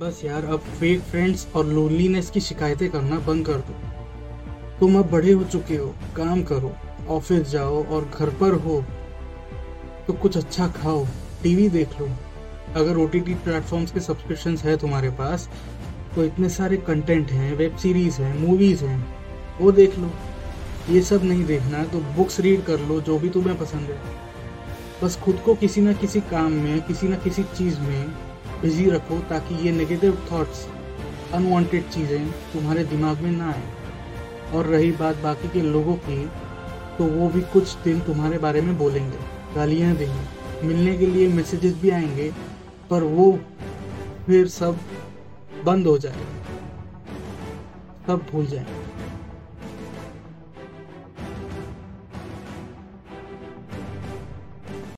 बस यार, अब फेक फ्रेंड्स और लोनलीनेस की शिकायतें करना बंद कर दो। तुम अब बड़े हो चुके हो, काम करो ऑफ़िस जाओ और घर पर हो तो कुछ अच्छा खाओ टीवी देख लो। अगर ओ टी प्लेटफॉर्म्स के सब्सक्रिप्शन है तुम्हारे पास तो इतने सारे कंटेंट हैं वेब सीरीज़ हैं मूवीज़ हैं, वो देख लो। ये सब नहीं देखना तो बुक्स रीड कर लो, जो भी तुम्हें पसंद है। बस खुद को किसी ना किसी काम में, किसी ना किसी चीज़ में बिज़ी रखो ताकि ये नेगेटिव थॉट्स अनवांटेड चीज़ें तुम्हारे दिमाग में ना आए। और रही बात बाकी के लोगों की तो वो भी कुछ दिन तुम्हारे बारे में बोलेंगे, गालियाँ देंगे, मिलने के लिए मैसेजेस भी आएँगे, पर वो फिर सब बंद हो जाएगा, सब भूल जाएँगे।